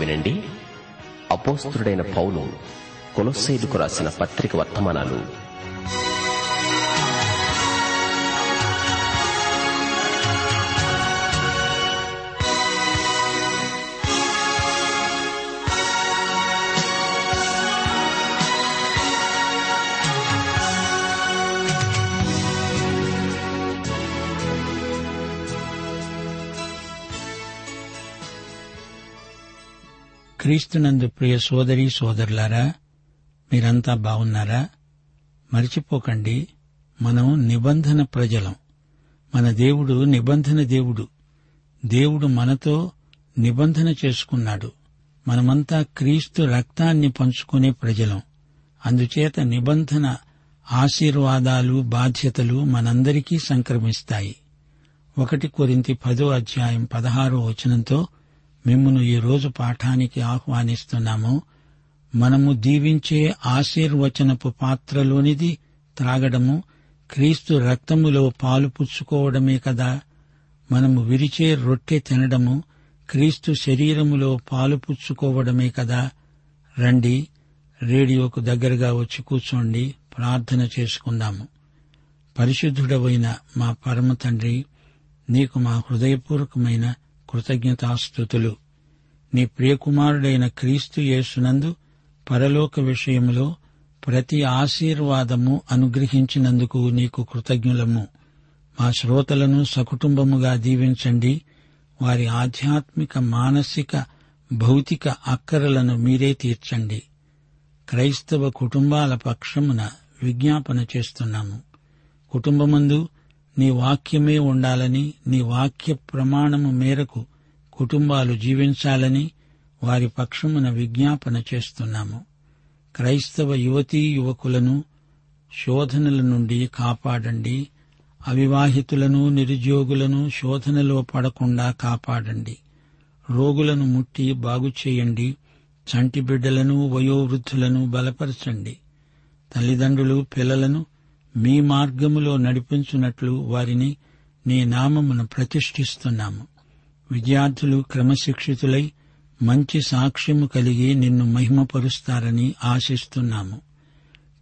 వినండి. అపోస్తుడైన పౌలు కొలొస్సేలుకు రాసిన పత్రిక వర్తమానాలు క్రీస్తునందు ప్రియ సోదరి సోదరులారా మీరంతా బాగున్నారా? మర్చిపోకండి మనం నిబంధన ప్రజలం. మన దేవుడు నిబంధన దేవుడు. దేవుడు మనతో నిబంధన చేసుకున్నాడు. మనమంతా క్రీస్తు రక్తాన్ని పంచుకునే ప్రజలం. అందుచేత నిబంధన ఆశీర్వాదాలు బాధ్యతలు మనందరికీ సంక్రమిస్తాయి. ఒకటి కొరింతి పదో అధ్యాయం పదహారో వచనంతో మిమ్మను ఈ రోజు పాఠానికి ఆహ్వానిస్తున్నాము. మనము దీవించే ఆశీర్వచనపు పాత్రలోనిది త్రాగడము. క్రీస్తు రక్తములో పాలు పుచ్చుకోవడమే కదా. మనము విరిచే రొట్టె తినడము. క్రీస్తు శరీరములో పాలు పుచ్చుకోవడమే కదా. రండి రేడియోకు దగ్గరగా వచ్చి కూర్చోండి ప్రార్థన చేసుకుందాము. పరిశుద్ధుడవైన మా పరమ తండ్రి నీకు మా హృదయపూర్వకమైన కృతజ్ఞతాస్థుతులు నీ ప్రియకుమారుడైన క్రీస్తు యేసునందు పరలోక విషయంలో ప్రతి ఆశీర్వాదము అనుగ్రహించినందుకు నీకు కృతజ్ఞులము. మా శ్రోతలను సకుటుంబముగా దీవించండి. వారి ఆధ్యాత్మిక మానసిక భౌతిక అక్కరలను మీరే తీర్చండి. క్రైస్తవ కుటుంబాల పక్షమున విజ్ఞాపన చేస్తున్నాము. కుటుంబమందు నీ వాక్యమే ఉండాలని నీ వాక్య ప్రమాణము మేరకు కుటుంబాలు జీవించాలని వారి పక్షమున విజ్ఞాపన చేస్తున్నాము. క్రైస్తవ యువతీ యువకులను శోధనల నుండి కాపాడండి. అవివాహితులను నిరుద్యోగులను శోధనలో పడకుండా కాపాడండి. రోగులను ముట్టి బాగుచేయండి చంటి బిడ్డలను వయోవృద్ధులను బలపరచండి. తల్లిదండ్రులు పిల్లలను మీ మార్గములో నడిపించున్నట్లు వారిని నీ నామమును ప్రతిష్ఠిస్తున్నాము. విద్యార్థులు క్రమశిక్షితులై మంచి సాక్ష్యము కలిగి నిన్ను మహిమపరుస్తారని ఆశిస్తున్నాము.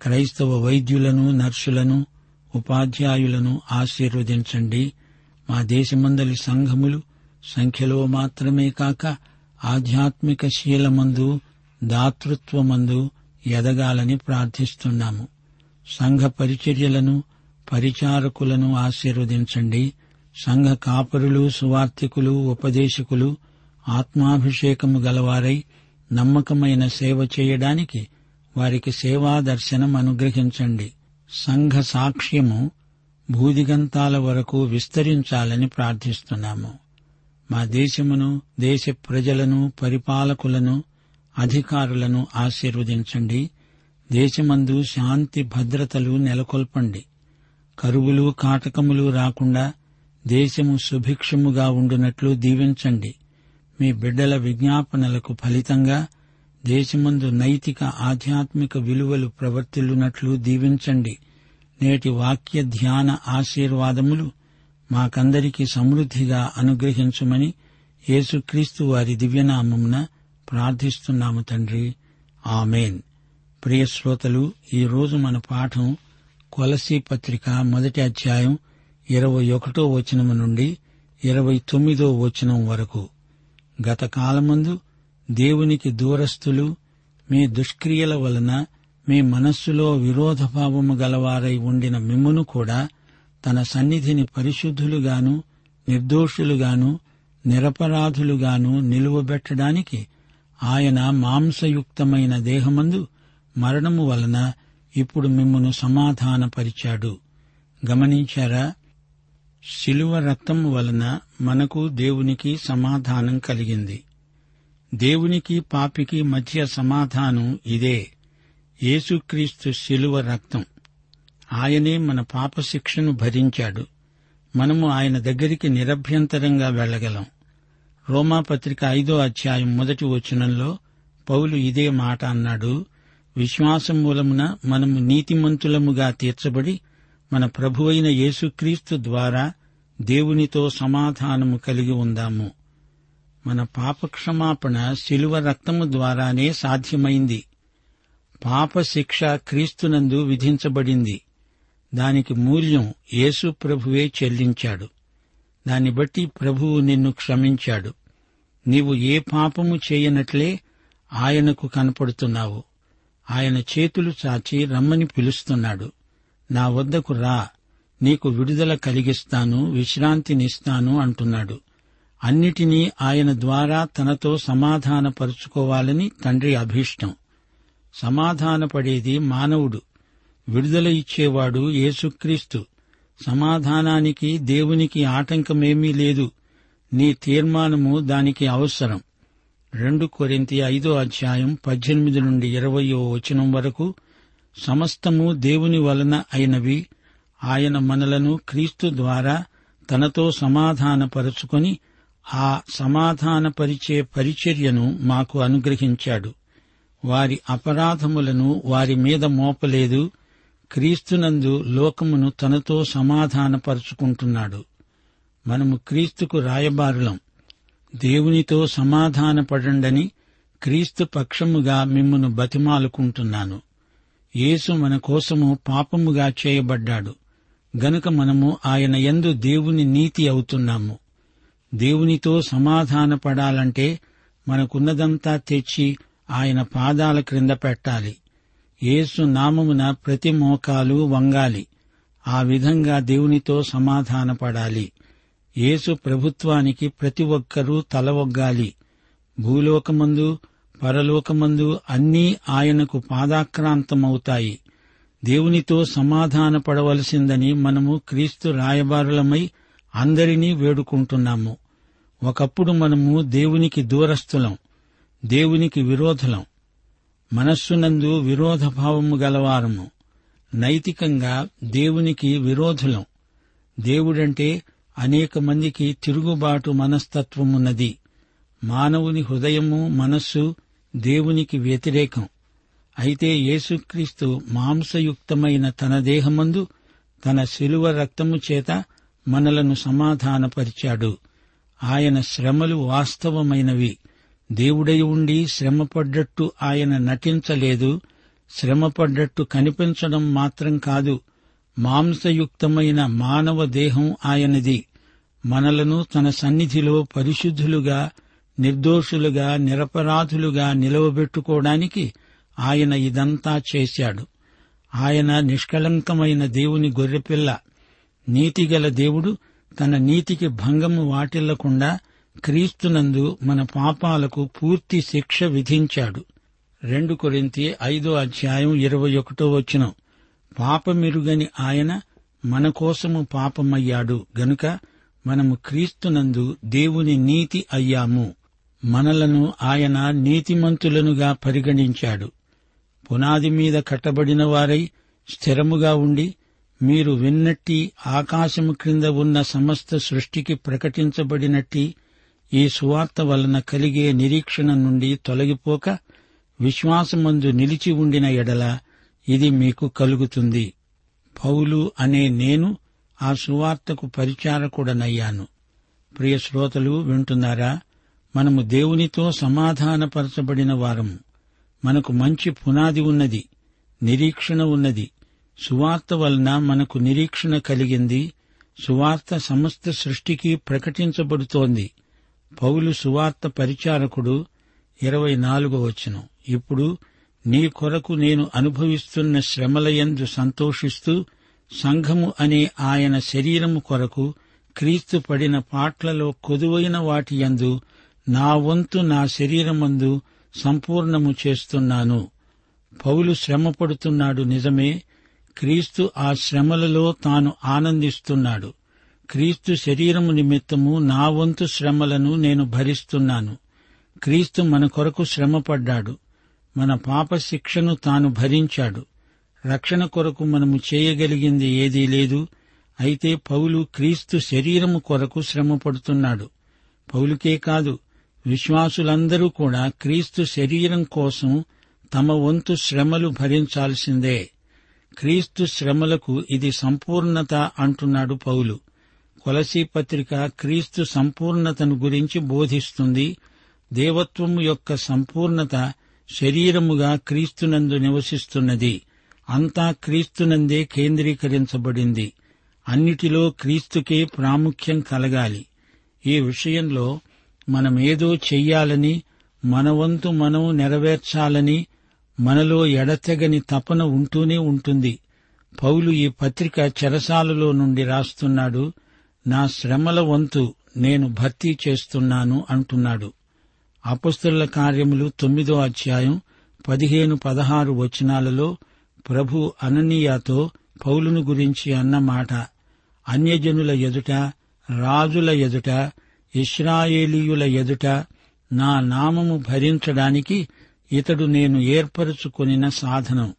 క్రైస్తవ వైద్యులను నర్సులను ఉపాధ్యాయులను ఆశీర్వదించండి. మా దేశమందలి సంఘములు సంఖ్యలో మాత్రమే కాక ఆధ్యాత్మిక శీలమందు దాతృత్వమందు ఎదగాలని ప్రార్థిస్తున్నాము. సంఘ పరిచర్యలను పరిచారకులను ఆశీర్వదించండి. సంఘ కాపరులు సువార్థికులు ఉపదేశకులు ఆత్మాభిషేకము గలవారై నమ్మకమైన సేవ చేయడానికి వారికి సేవా దర్శనం అనుగ్రహించండి. సంఘ సాక్ష్యము భూదిగంతాల వరకు విస్తరించాలని ప్రార్థిస్తున్నాము. మా దేశమును దేశ ప్రజలను పరిపాలకులను అధికారులను ఆశీర్వదించండి. దేశమందు శాంతి భద్రతలు నెలకొల్పండి. కరువులు కాటకములు రాకుండా దేశము సుభిక్షముగా ఉండునట్లు దీవించండి. మీ బిడ్డల విజ్ఞాపనలకు ఫలితంగా దేశమందు నైతిక ఆధ్యాత్మిక విలువలు ప్రవర్తిల్లునట్లు దీవించండి. నేటి వాక్య ధ్యాన ఆశీర్వాదములు మాకందరికీ సమృద్దిగా అనుగ్రహించుమని యేసుక్రీస్తు వారి దివ్యనామమున ప్రార్థిస్తున్నాము తండ్రి. ఆమెన్. ప్రియ శ్రోతలు ఈరోజు మన పాఠం కొలసీ పత్రిక మొదటి అధ్యాయం ఇరవై ఒకటో వచనం నుండి ఇరవై తొమ్మిదో వచనం వరకు. గత కాలమందు దేవునికి దూరస్థులు మీ దుష్క్రియల వలన మీ మనస్సులో విరోధభావము గలవారై ఉండిన మిమ్మును కూడా తన సన్నిధిని పరిశుద్ధులుగాను నిర్దోషులుగాను నిరపరాధులుగాను నిలువబెట్టడానికి ఆయన మాంసయుక్తమైన దేహమందు మరణము వలన ఇప్పుడు మిమ్మను సమాధానపరిచాడు. గమనించారా? శిలువ రక్తం వలన మనకు దేవునికి సమాధానం కలిగింది. దేవునికి పాపికి మధ్య సమాధానం ఇదే. యేసుక్రీస్తు శిలువ రక్తం. ఆయనే మన పాప శిక్షను భరించాడు. మనము ఆయన దగ్గరికి నిరభ్యంతరంగా వెళ్ళగలం రోమాపత్రిక ఐదో అధ్యాయం మొదటి వచనంలో పౌలు ఇదే మాట అన్నాడు. విశ్వాసం మూలమున మనము నీతిమంతులముగా తీర్చబడి మన ప్రభువైన యేసుక్రీస్తు ద్వారా దేవునితో సమాధానము కలిగి ఉందాము. మన పాపక్షమాపణ శిలువ రక్తము ద్వారానే సాధ్యమైంది. పాప శిక్ష క్రీస్తునందు విధించబడింది. దానికి మూల్యం యేసు ప్రభువే చెల్లించాడు. దాన్ని బట్టి ప్రభువు నిన్ను క్షమించాడు. నీవు ఏ పాపము చేయనట్లే ఆయనకు కనపడుతున్నావు. ఆయన చేతులు చాచి రమ్మని పిలుస్తున్నాడు. నా వద్దకు రా నీకు విడుదల కలిగిస్తాను విశ్రాంతినిస్తాను అంటున్నాడు. అన్నిటినీ ఆయన ద్వారా తనతో సమాధానపరుచుకోవాలని తండ్రి అభీష్టం. సమాధానపడేది మానవుడు. విడుదల ఇచ్చేవాడు యేసుక్రీస్తు. సమాధానానికి దేవునికి ఆటంకమేమీ లేదు. నీ తీర్మానము దానికి అవసరం. రెండు కొరింతి ఐదో అధ్యాయం పద్దెనిమిది నుండి ఇరవయో వచనం వరకు సమస్తము దేవుని వలన అయినవి ఆయన మనలను క్రీస్తు ద్వారా తనతో సమాధానపరుచుకొని ఆ సమాధానపరిచే పరిచర్యను మాకు అనుగ్రహించాడు. వారి అపరాధములను వారి మీద మోపలేదు. క్రీస్తునందు లోకమును తనతో సమాధానపరుచుకుంటున్నాడు. మనము క్రీస్తుకు రాయబారులం. దేవునితో సమాధానపడండని క్రీస్తు పక్షముగా మిమ్మను బతిమాలుకుంటున్నాను. యేసు మన కోసము పాపముగా చేయబడ్డాడు. గనుక మనము ఆయన యందు దేవుని నీతి అవుతున్నాము. దేవునితో సమాధానపడాలంటే మనకున్నదంతా తెచ్చి ఆయన పాదాల క్రింద పెట్టాలి. యేసు నామమున ప్రతి మోకాలు వంగాలి. ఆ విధంగా దేవునితో సమాధానపడాలి. యేసు ప్రభుత్వానికి ప్రతి ఒక్కరూ తలవొగ్గాలి భూలోకమందు పరలోకమందు అన్నీ ఆయనకు పాదాక్రాంతమవుతాయి. దేవునితో సమాధానపడవలసిందని మనము క్రీస్తు రాయబారులమై అందరినీ వేడుకుంటున్నాము. ఒకప్పుడు మనము దేవునికి దూరస్థులం దేవునికి విరోధులం. మనస్సునందు విరోధభావము గలవారము. నైతికంగా దేవునికి విరోధులం. దేవుడంటే అనేక మందికి తిరుగుబాటు మనస్తత్వమున్నది. మానవుని హృదయము మనస్సు దేవునికి వ్యతిరేకం. అయితే యేసుక్రీస్తు మాంసయుక్తమైన తన దేహమందు తన శిలువ రక్తము చేత మనలను సమాధానపరిచాడు. ఆయన శ్రమలు వాస్తవమైనవి. దేవుడై ఉండి శ్రమపడ్డట్టు ఆయన నటించలేదు. శ్రమపడ్డట్టు కనిపించడం మాత్రం కాదు. మాంసయుక్తమైన మానవ దేహం ఆయనది. మనలను తన సన్నిధిలో పరిశుద్ధులుగా నిర్దోషులుగా నిరపరాధులుగా నిలవబెట్టుకోవడానికి ఆయన ఇదంతా చేశాడు. ఆయన నిష్కళంకమైన దేవుని గొర్రెపిల్ల నీతిగల దేవుడు తన నీతికి భంగము వాటిల్లకుండా క్రీస్తునందు మన పాపాలకు పూర్తి శిక్ష విధించాడు. రెండు కొరింతి ఐదో అధ్యాయం ఇరవై ఒకటో వచనం. పాపమిరుగని ఆయన మన కోసము పాపమయ్యాడు గనుక మనము క్రీస్తునందు దేవుని నీతి అయ్యాము. మనలను ఆయన నీతిమంతులనుగా పరిగణించాడు. పునాది మీద కట్టబడిన వారై స్థిరముగా ఉండి మీరు విన్నట్టి ఆకాశము క్రింద ఉన్న సమస్త సృష్టికి ప్రకటించబడినట్టి ఈ సువార్త వలన కలిగే నిరీక్షణ నుండి తొలగిపోక విశ్వాసమందు నిలిచి ఉండిన ఎడల ఇది మీకు కలుగుతుంది. పౌలు అనే నేను ఆ సువార్తకు పరిచారకుడనయ్యాను. ప్రియ శ్రోతలు వింటున్నారా? మనము దేవునితో సమాధానపరచబడిన వారము. మనకు మంచి పునాది ఉన్నది నిరీక్షణ ఉన్నది. సువార్త వలన మనకు నిరీక్షణ కలిగింది. సువార్త సమస్త సృష్టికి ప్రకటించబడుతోంది. పౌలు సువార్త పరిచారకుడు ఇరవై నాలుగో వచనం. ఇప్పుడు నీ కొరకు నేను అనుభవిస్తున్న శ్రమలయందు సంతోషిస్తూ సంఘము అనే ఆయన శరీరము కొరకు క్రీస్తు పడిన పాట్లలో కొదువైన వాటి యందు నా వంతు నా శరీరమందు సంపూర్ణము చేస్తున్నాను. పౌలు శ్రమ పడుతున్నాడు నిజమే క్రీస్తు ఆ శ్రమలలో తాను ఆనందిస్తున్నాడు. క్రీస్తు శరీరము నిమిత్తము నా వంతు శ్రమలను నేను భరిస్తున్నాను. క్రీస్తు మన కొరకు శ్రమపడ్డాడు. మన పాప శిక్షను తాను భరించాడు. రక్షణ కొరకు మనము చేయగలిగింది ఏదీ లేదు. అయితే పౌలు క్రీస్తు శరీరము కొరకు శ్రమపడుతున్నాడు. పౌలుకే కాదు విశ్వాసులందరూ కూడా క్రీస్తు శరీరం కోసం తమ వంతు శ్రమలు భరించాల్సిందే. క్రీస్తు శ్రమలకు ఇది సంపూర్ణత అంటున్నాడు పౌలు. కొలసీ పత్రిక క్రీస్తు సంపూర్ణతను గురించి బోధిస్తుంది. దేవత్వము యొక్క సంపూర్ణత శరీరముగా క్రీస్తునందు నివసిస్తున్నది. అంతా క్రీస్తునందే కేంద్రీకరించబడింది. అన్నిటిలో క్రీస్తుకే ప్రాముఖ్యం కలగాలి. ఈ విషయంలో మనమేదో చెయ్యాలని మన వంతు మనం నెరవేర్చాలని మనలో ఎడతెగని తపన ఉంటూనే ఉంటుంది. పౌలు ఈ పత్రిక చెరసాలలో నుండి రాస్తున్నాడు నా శ్రమల వంతు నేను భర్తీ చేస్తున్నాను అంటున్నాడు. అపస్తుల కార్యములు తొమ్మిదో అధ్యాయం పదిహేను పదహారు వచనాలలో ప్రభు అననీయాతో పౌలును గురించి అన్న మాట. అన్యజనుల ఎదుట రాజుల ఎదుట ఇస్రాయేలీయుల ఎదుట నా నామము భరించడానికి ఇతడు నేను ఏర్పరచుకొనిన సాధనం.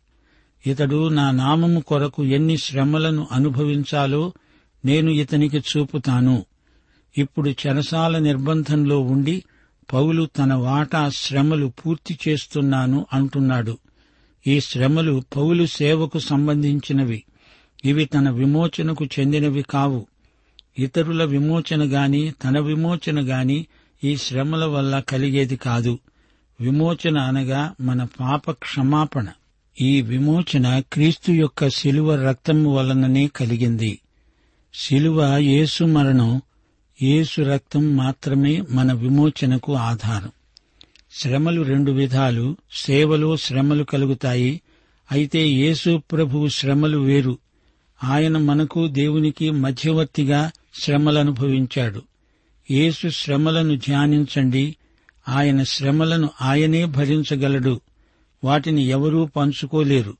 ఇతడు నా నామము కొరకు ఎన్ని శ్రమలను అనుభవించాలో నేను ఇతనికి చూపుతాను. ఇప్పుడు చెరసాల నిర్బంధంలో ఉండి పౌలు తన వాటా శ్రమలు పూర్తి చేస్తున్నాను అంటున్నాడు. ఈ శ్రమలు పౌలు సేవకు సంబంధించినవి. ఇవి తన విమోచనకు చెందినవి కావు. ఇతరుల విమోచన గాని తన విమోచన గాని ఈ శ్రమల వల్ల కలిగేది కాదు. విమోచన అనగా మన పాప క్షమాపణ. ఈ విమోచన క్రీస్తు యొక్క శిలువ రక్తం వలననే కలిగింది. శిలువ యేసు మరణం యేసు రక్తం మాత్రమే మన విమోచనకు ఆధారం. శ్రమలు రెండు విధాలు సేవలో శ్రమలు కలుగుతాయి. అయితే యేసు ప్రభువు శ్రమలు వేరు. ఆయన మనకు దేవునికి మధ్యవర్తిగా శ్రమలనుభవించాడు. యేసు శ్రమలను ధ్యానించండి. ఆయన శ్రమలను ఆయనే భరించగలడు. వాటిని ఎవరూ పంచుకోలేరు.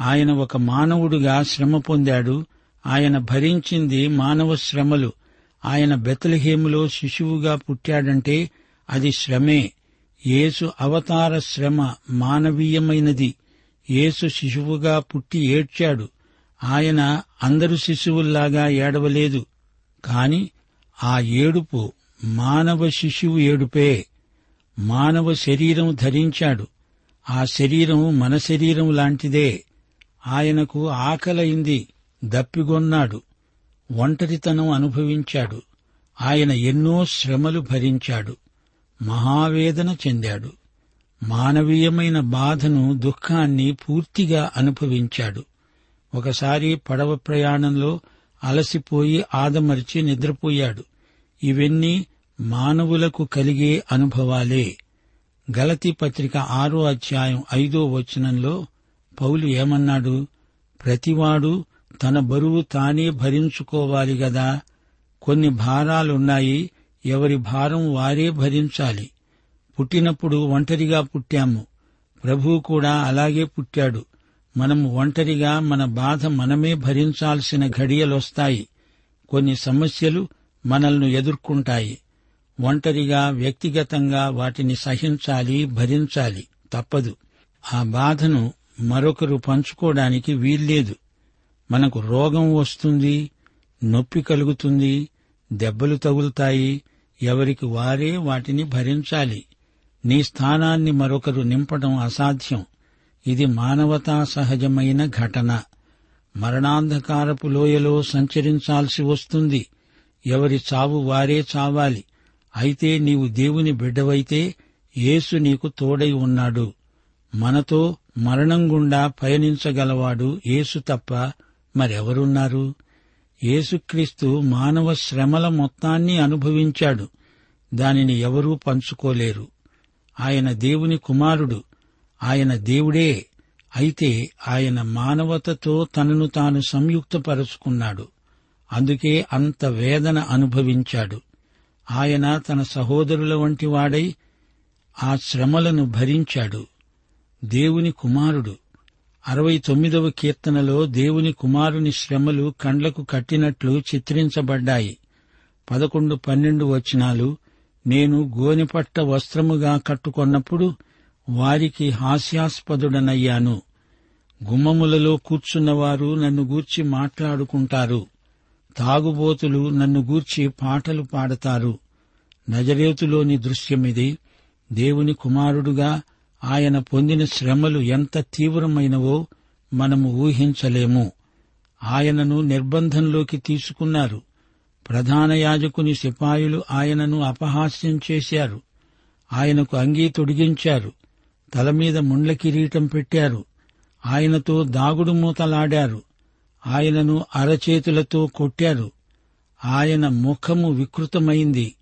ఆయన ఒక మానవుడుగా శ్రమ పొందాడు. ఆయన భరించింది మానవ శ్రమలు. ఆయన బెతలహేములో శిశువుగా పుట్టాడంటే అది శ్రమే. యేసు అవతార శ్రమ మానవీయమైనది. యేసు శిశువుగా పుట్టి ఏడ్చాడు. ఆయన అందరు శిశువుల్లాగా ఏడవలేదు. కాని ఆ ఏడుపు మానవ శిశువు ఏడుపే. మానవ శరీరం ధరించాడు. ఆ శరీరం మన శరీరం లాంటిదే. ఆయనకు ఆకలైంది. దప్పిగొన్నాడు ఒంటరితనం అనుభవించాడు. ఆయన ఎన్నో శ్రమలు భరించాడు. మహావేదన చెందాడు. మానవీయమైన బాధను దుఃఖాన్ని పూర్తిగా అనుభవించాడు. ఒకసారి పడవ ప్రయాణంలో అలసిపోయి ఆదమర్చి నిద్రపోయాడు. ఇవన్నీ మానవులకు కలిగే అనుభవాలే. గలతి పత్రిక ఆరో అధ్యాయం ఐదో వచనంలో పౌలు ఏమన్నాడు? ప్రతివాడు తన బరువు తానే భరించుకోవాలి గదా. కొన్ని భారాలున్నాయి ఎవరి భారం వారే భరించాలి. పుట్టినప్పుడు ఒంటరిగా పుట్టాము. ప్రభువు కూడా అలాగే పుట్టాడు. మనం ఒంటరిగా మన బాధ మనమే భరించాల్సిన ఘడియలొస్తాయి. కొన్ని సమస్యలు మనల్ని ఎదుర్కొంటాయి. ఒంటరిగా వ్యక్తిగతంగా వాటిని సహించాలి భరించాలి. తప్పదు. ఆ బాధను మరొకరు పంచుకోవడానికి వీల్లేదు. మనకు రోగం వస్తుంది నొప్పి కలుగుతుంది దెబ్బలు తగులుతాయి. ఎవరికి వారే వాటిని భరించాలి. నీ స్థానాన్ని మరొకరు నింపడం అసాధ్యం. ఇది మానవతా సహజమైన ఘటన. మరణాంధకారపు లోయలో సంచరించాల్సి వస్తుంది. ఎవరి చావు వారే చావాలి. అయితే నీవు దేవుని బిడ్డవైతే యేసు నీకు తోడై ఉన్నాడు. మనతో మరణం గుండా పయనించగలవాడు యేసు తప్ప మరెవరున్నారు? యేసుక్రీస్తు మానవ శ్రమల మొత్తాన్ని అనుభవించాడు. దానిని ఎవరూ పంచుకోలేరు. ఆయన దేవుని కుమారుడు. ఆయన దేవుడే. అయితే ఆయన మానవతతో తనను తాను సంయుక్తపరుచుకున్నాడు. అందుకే అంత వేదన అనుభవించాడు. ఆయన తన సహోదరుల వంటి వాడై ఆ శ్రమలను భరించాడు. దేవుని కుమారుడు. అరవై తొమ్మిదవ కీర్తనలో దేవుని కుమారుని శ్రమలు కండ్లకు కట్టినట్లు చిత్రించబడ్డాయి. పదకొండు పన్నెండు వచనాలు నేను గోనెపట్ట వస్త్రముగా కట్టుకొన్నప్పుడు వారికి హాస్యాస్పదుడనయ్యాను. గుమ్మములలో కూర్చున్నవారు నన్ను గూర్చి మాట్లాడుకుంటారు. తాగుబోతులు నన్ను గూర్చి పాటలు పాడతారు. నజరేతులోని దృశ్యమిది. దేవుని కుమారుడుగా ఆయన పొందిన శ్రమలు ఎంత తీవ్రమైనవో మనము ఊహించలేము. ఆయనను నిర్బంధంలోకి తీసుకున్నారు. ప్రధాన యాజకుని సిపాయులు ఆయనను అపహాస్యం చేశారు. ఆయనకు అంగీ తొడిగించారు. తలమీద ముండ్ల కిరీటం పెట్టారు. ఆయనతో దాగుడు మూతలాడారు. ఆయనను అరచేతులతో కొట్టారు. ఆయన ముఖము వికృతమైంది.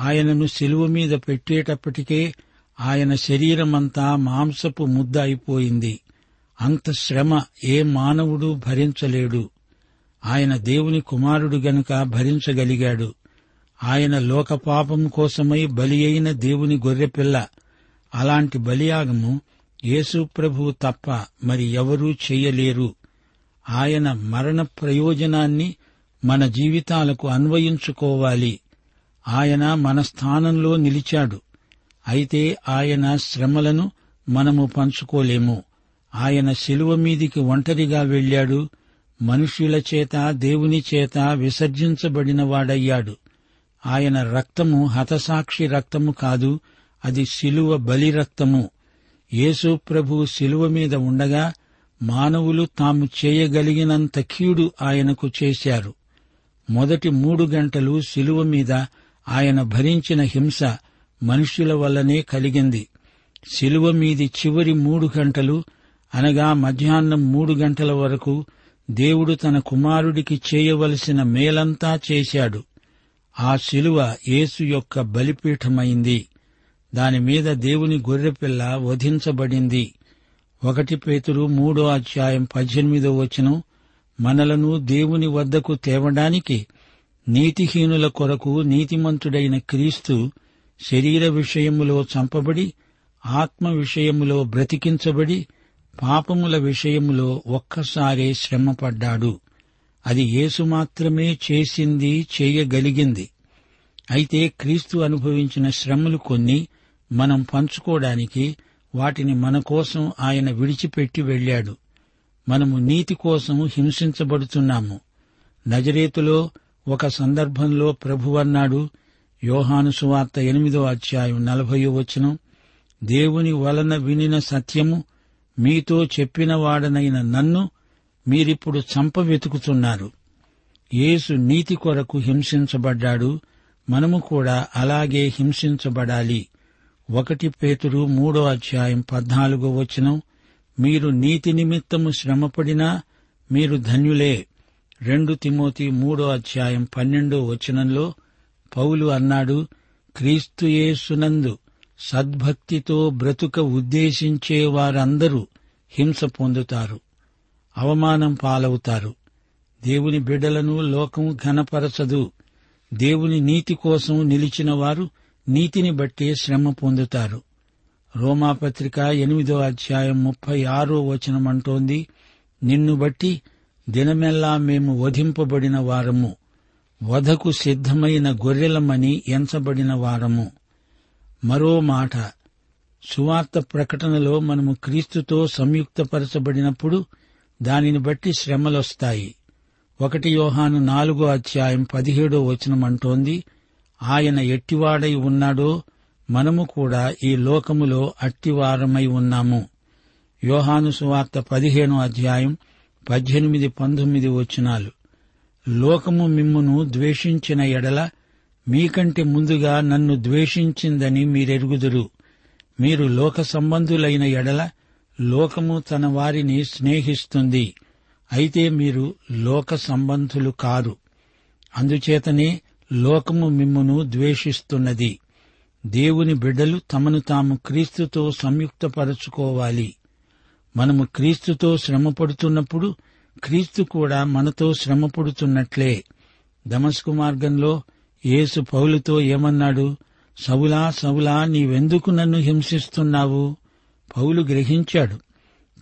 ఆయనను శిలువ మీద పెట్టేటప్పటికే ఆయన శరీరమంతా మాంసపు ముద్ద అయిపోయింది అంత శ్రమ ఏ మానవుడు భరించలేడు. ఆయన దేవుని కుమారుడు గనుక భరించగలిగాడు. ఆయన లోకపాపం కోసమై బలి అయిన దేవుని గొర్రెపిల్ల. అలాంటి బలియాగము యేసుప్రభువు తప్ప మరి ఎవరూ చెయ్యలేరు ఆయన మరణ ప్రయోజనాన్ని మన జీవితాలకు అన్వయించుకోవాలి. ఆయన మన స్థానంలో నిలిచాడు. అయితే ఆయన శ్రమలను మనము పంచుకోలేము. ఆయన శిలువ మీదికి ఒంటరిగా వెళ్ళాడు. మనుష్యుల చేత దేవుని చేత విసర్జించబడిన వాడయ్యాడు ఆయన రక్తము హతసాక్షి రక్తము కాదు అది శిలువ బలి రక్తము. యేసు ప్రభు శిలువ మీద ఉండగా మానవులు తాము చేయగలిగినంత కీడు ఆయనకు చేశారు. మొదటి మూడు గంటలు శిలువ మీద ఆయన భరించిన హింస మనుష్యుల వల్లనే కలిగింది. శిలువ మీది చివరి మూడు గంటలు అనగా మధ్యాహ్నం మూడు గంటల వరకు దేవుడు తన కుమారుడికి చేయవలసిన మేలంతా చేశాడు. ఆ శిలువ యేసు యొక్క బలిపీఠమైంది. దానిమీద దేవుని గొర్రెపిల్ల వధించబడింది. ఒకటి పేతురు మూడో అధ్యాయం పద్దెనిమిదో వచనం మనలను దేవుని వద్దకు తేవడానికి నీతిహీనుల కొరకు నీతిమంతుడైన క్రీస్తు శరీర విషయములో చంపబడి ఆత్మ విషయములో బ్రతికించబడి పాపముల విషయములో ఒక్కసారే శ్రమపడ్డాడు. అది యేసు మాత్రమే చేసింది చేయగలిగింది. అయితే క్రీస్తు అనుభవించిన శ్రమలు కొన్ని మనం పంచుకోవడానికి వాటిని మన కోసం ఆయన విడిచిపెట్టి వెళ్ళాడు. మనము నీతి కోసం హింసించబడుతున్నాము. నజరేతులో ఒక సందర్భంలో ప్రభువన్నాడు యోహాను సువార్త ఎనిమిదో అధ్యాయం నలభయో వచనం. దేవుని వలన వినిన సత్యము మీతో చెప్పినవాడనైన నన్ను మీరిప్పుడు చంప వెతుకుతున్నారు యేసు నీతి కొరకు హింసించబడ్డాడు. మనము కూడా అలాగే హింసించబడాలి. ఒకటి పేతురు మూడో అధ్యాయం పద్నాలుగో వచనం. మీరు నీతి నిమిత్తము శ్రమపడినా మీరు ధన్యులే. రెండు తిమోతి మూడో అధ్యాయం పన్నెండో వచనంలో పౌలు అన్నాడు క్రీస్తుయేసునందు సద్భక్తితో బ్రతుక ఉద్దేశించే వారందరూ హింస పొందుతారు అవమానం పాలవుతారు. దేవుని బిడ్డలను లోకం ఘనపరచదు. దేవుని నీతి కోసం నిలిచిన వారు నీతిని బట్టే శ్రమ పొందుతారు. రోమాపత్రిక ఎనిమిదో అధ్యాయం ముప్పై ఆరో వచనమంటోంది నిన్ను బట్టి దినమెల్లా మేము వధింపబడిన వారము. వధకు సిద్ధమైన గొర్రెలమని ఎంచబడిన వారము. మరో మాట సువార్త ప్రకటనలో మనము క్రీస్తుతో సంయుక్తపరచబడినప్పుడు దానిని బట్టి శ్రమలొస్తాయి. ఒకటి యోహాను నాలుగో అధ్యాయం పదిహేడో వచనమంటోంది ఆయన ఎట్టివాడై ఉన్నాడో మనము కూడా ఈ లోకములో అట్టివారమై ఉన్నాము. యోహాను సువార్త పదిహేనో అధ్యాయం పద్దెనిమిది పంతొమ్మిది వచనాలు. లోకము మిమ్మును ద్వేషించిన ఎడల మీకంటే ముందుగా నన్ను ద్వేషించిందని మీరెరుగుదురు. మీరు లోక సంబంధులైన ఎడల లోకము తన వారిని స్నేహిస్తుంది. అయితే మీరు లోక సంబంధులు కారు. అందుచేతనే లోకము మిమ్మును ద్వేషిస్తున్నది. దేవుని బిడ్డలు తమను తాము క్రీస్తుతో సంయుక్తపరచుకోవాలి. మనము క్రీస్తుతో శ్రమపడుతున్నప్పుడు క్రీస్తు కూడా మనతో శ్రమపడుతున్నట్లే. దమస్కు మార్గంలో యేసు పౌలుతో ఏమన్నాడు? సవులా సవులా నీవెందుకు నన్ను హింసిస్తున్నావు? పౌలు గ్రహించాడు.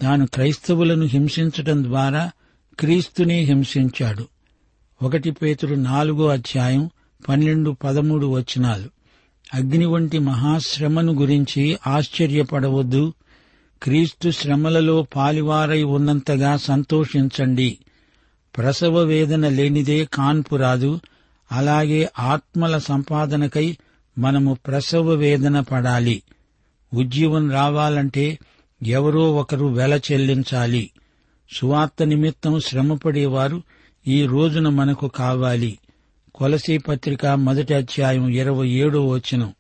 తాను క్రైస్తవులను హింసించటం ద్వారా క్రీస్తునే హింసించాడు. ఒకటి పేతుడు నాలుగో అధ్యాయం పన్నెండు పదమూడు వచనాలు. అగ్ని వంటి మహాశ్రమను గురించి ఆశ్చర్యపడవద్దు. క్రీస్తు శ్రమలలో పాలివారై ఉన్నంతగా సంతోషించండి. ప్రసవ వేదన లేనిదే కాన్పు రాదు. అలాగే ఆత్మల సంపాదనకై మనము ప్రసవ వేదన పడాలి. ఉజ్జీవం రావాలంటే ఎవరో ఒకరు వెల చెల్లించాలి. సువార్త నిమిత్తం శ్రమపడేవారు ఈ రోజున మనకు కావాలి. కొలసీ పత్రిక మొదటి అధ్యాయం ఇరవై ఏడో వచనం.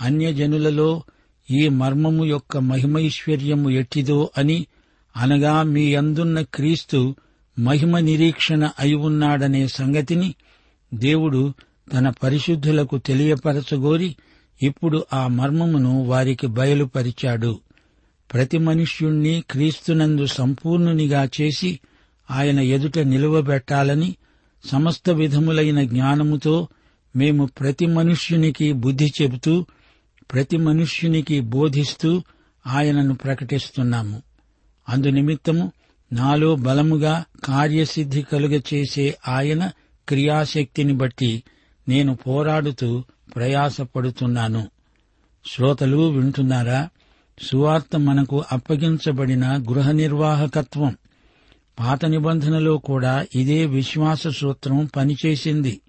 అన్యజనులలో ఈ మర్మము యొక్క మహిమైశ్వర్యము ఎట్టిదో అని అనగా మీ అందున్న క్రీస్తు మహిమ నిరీక్షణ అయి ఉన్నాడనే సంగతిని దేవుడు తన పరిశుద్ధులకు తెలియపరచగోరి ఇప్పుడు ఆ మర్మమును వారికి బయలుపరిచాడు. ప్రతి మనుష్యుణ్ణి క్రీస్తునందు సంపూర్ణునిగా చేసి ఆయన ఎదుట నిలువబెట్టాలని సమస్త విధములైన జ్ఞానముతో మేము ప్రతి మనుష్యునికి బుద్ధి చెబుతూ ప్రతి మనుష్యునికి బోధిస్తూ ఆయనను ప్రకటిస్తున్నాము. అందునిమిత్తము నాలో బలముగా కార్యసిద్ధి కలుగ చేసే ఆయన క్రియాశక్తిని బట్టి నేను పోరాడుతూ ప్రయాసపడుతున్నాను. శ్రోతలు వింటున్నారా? సువార్త మనకు అప్పగించబడిన గృహ నిర్వాహకత్వం పాత నిబంధనలో కూడా ఇదే విశ్వాస సూత్రం పనిచేసింది.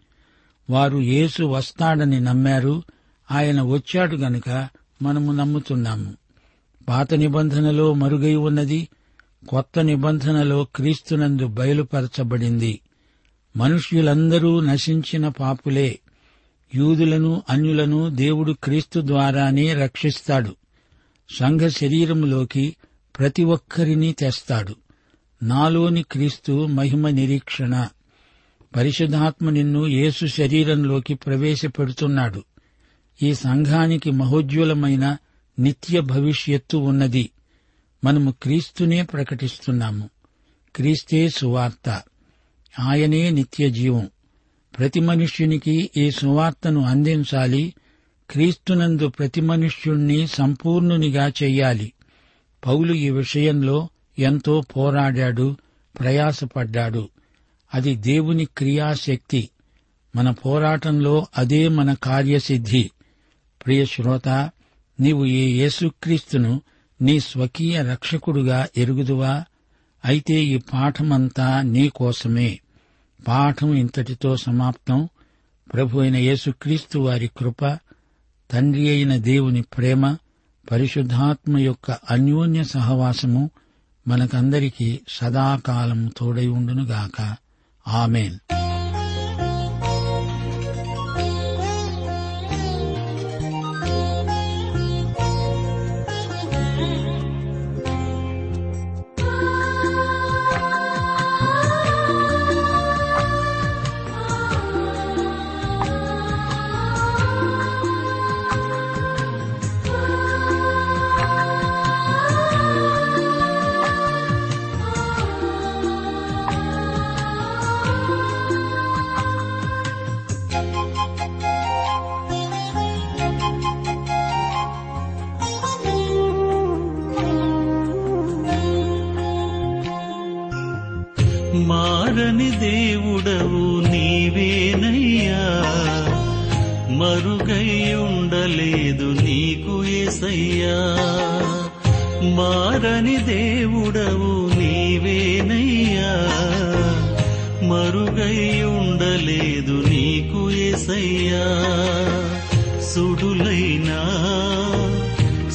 వారు యేసు వస్తాడని నమ్మారు ఆయన వచ్చాడు గనుక మనము నమ్ముతున్నాము. పాత నిబంధనలో మరుగై ఉన్నది కొత్త నిబంధనలో క్రీస్తునందు బయలుపరచబడింది. మనుష్యులందరూ నశించిన పాపులే. యూదులను అన్యులను దేవుడు క్రీస్తు ద్వారానే రక్షిస్తాడు. సంఘ శరీరములోకి ప్రతి ఒక్కరినీ తెస్తాడు. నాలోని క్రీస్తు మహిమ నిరీక్షణ. పరిశుధాత్మ నిన్ను యేసు శరీరంలోకి ప్రవేశపెడుతున్నాడు. ఈ సంఘానికి మహోజ్వలమైన నిత్య భవిష్యత్తు ఉన్నది. మనము క్రీస్తునే ప్రకటిస్తున్నాము. క్రీస్తే సువార్త. ఆయనే నిత్య జీవం. ప్రతి మనుష్యునికి ఈ సువార్తను అందించాలి. క్రీస్తునందు ప్రతి మనుష్యుణ్ణి సంపూర్ణునిగా చెయ్యాలి పౌలు ఈ విషయంలో ఎంతో పోరాడాడు ప్రయాసపడ్డాడు. అది దేవుని క్రియాశక్తి. మన పోరాటంలో అదే మన కార్యసిద్ధి. ప్రియ శ్రోత నీవు ఈ యేసుక్రీస్తును నీ స్వకీయ రక్షకుడుగా ఎరుగుదువా? అయితే ఈ పాఠమంతా నీ కోసమే. పాఠం ఇంతటితో సమాప్తం. ప్రభు అయిన యేసుక్రీస్తు వారి కృప తండ్రి అయిన దేవుని ప్రేమ పరిశుద్ధాత్మ యొక్క అన్యోన్య సహవాసము మనకందరికీ సదాకాలం తోడై ఉండునుగాక. ఆమెన్.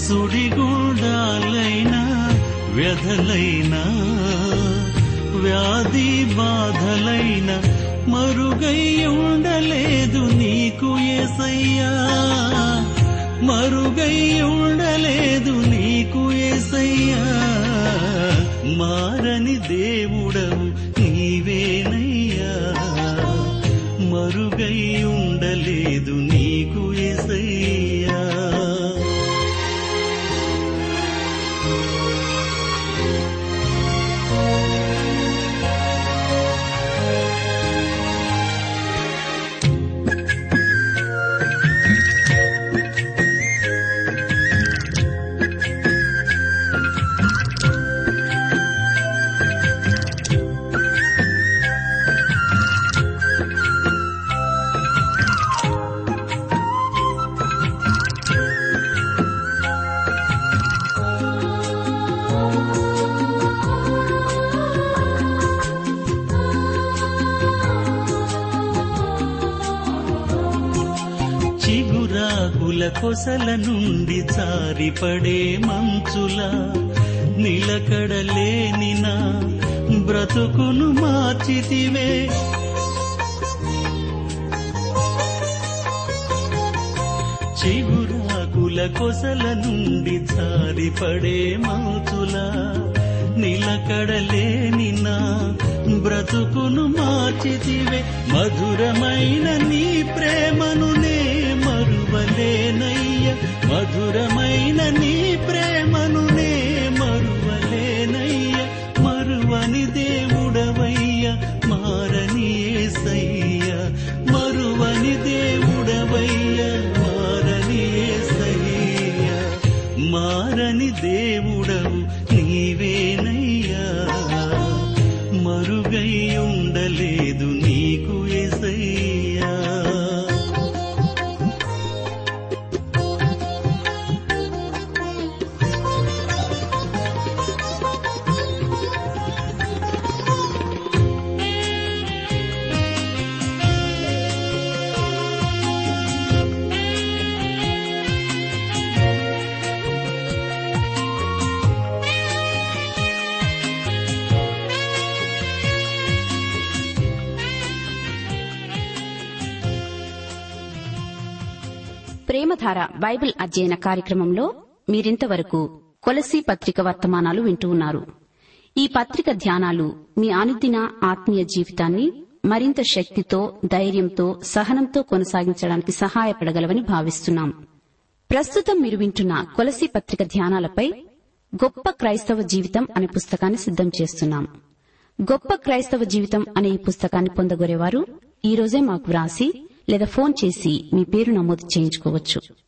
సుడిగుండాలైనా వ్యధలైనా వ్యాధి బాధలైన మరుగై ఉండలేదు నీకు ఏసయ్యా. మరుగై ఉండలేదు నీకు ఏసయ్యా. మారని దేవుడవు కొసల నుండి జారిపడే మంచులా నిలకడలేని నా బ్రతుకును మార్చితివే. చిగురాకుల కొసల నుండి జారిపడే మంచులా నిలకడలేని నా బ్రతుకును మార్చితివే. మధురమైన నీ ప్రేమను నే మరువలేనయ్య. మధురమైన నీ ప్రేమను నే మరువలేనయ్య. మరువని దేవుడవయ్య. మారని ఏసయ్య. మరువని దేవుడవయ్య. మారని ఏసయ్య. మారని దేవు బైబిల్ అధ్యయన కార్యక్రమంలో మీరింతవరకు కొలసీ పత్రిక వర్తమానాలు వింటూ ఉన్నారు. ఈ పత్రిక ధ్యానాలు మీ అనుదిన ఆత్మీయ జీవితాన్ని మరింత శక్తితో ధైర్యంతో సహనంతో కొనసాగించడానికి సహాయపడగలవని భావిస్తున్నాం. ప్రస్తుతం మీరు వింటున్న కొలసి పత్రిక ధ్యానాలపై గొప్ప క్రైస్తవ జీవితం అనే పుస్తకాన్ని సిద్దం చేస్తున్నాం. గొప్ప క్రైస్తవ జీవితం అనే ఈ పుస్తకాన్ని పొందగోరేవారు ఈ రోజే మాకు వ్రాసి లేదా ఫోన్ చేసి మీ పేరు నమోదు చేయించుకోవచ్చు.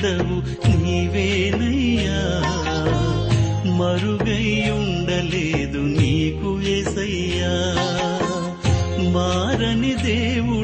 దేవుడవు నీవేనయ్యా. మరుగై ఉండలేదు నీకు ఎసయ్యా మారని దేవు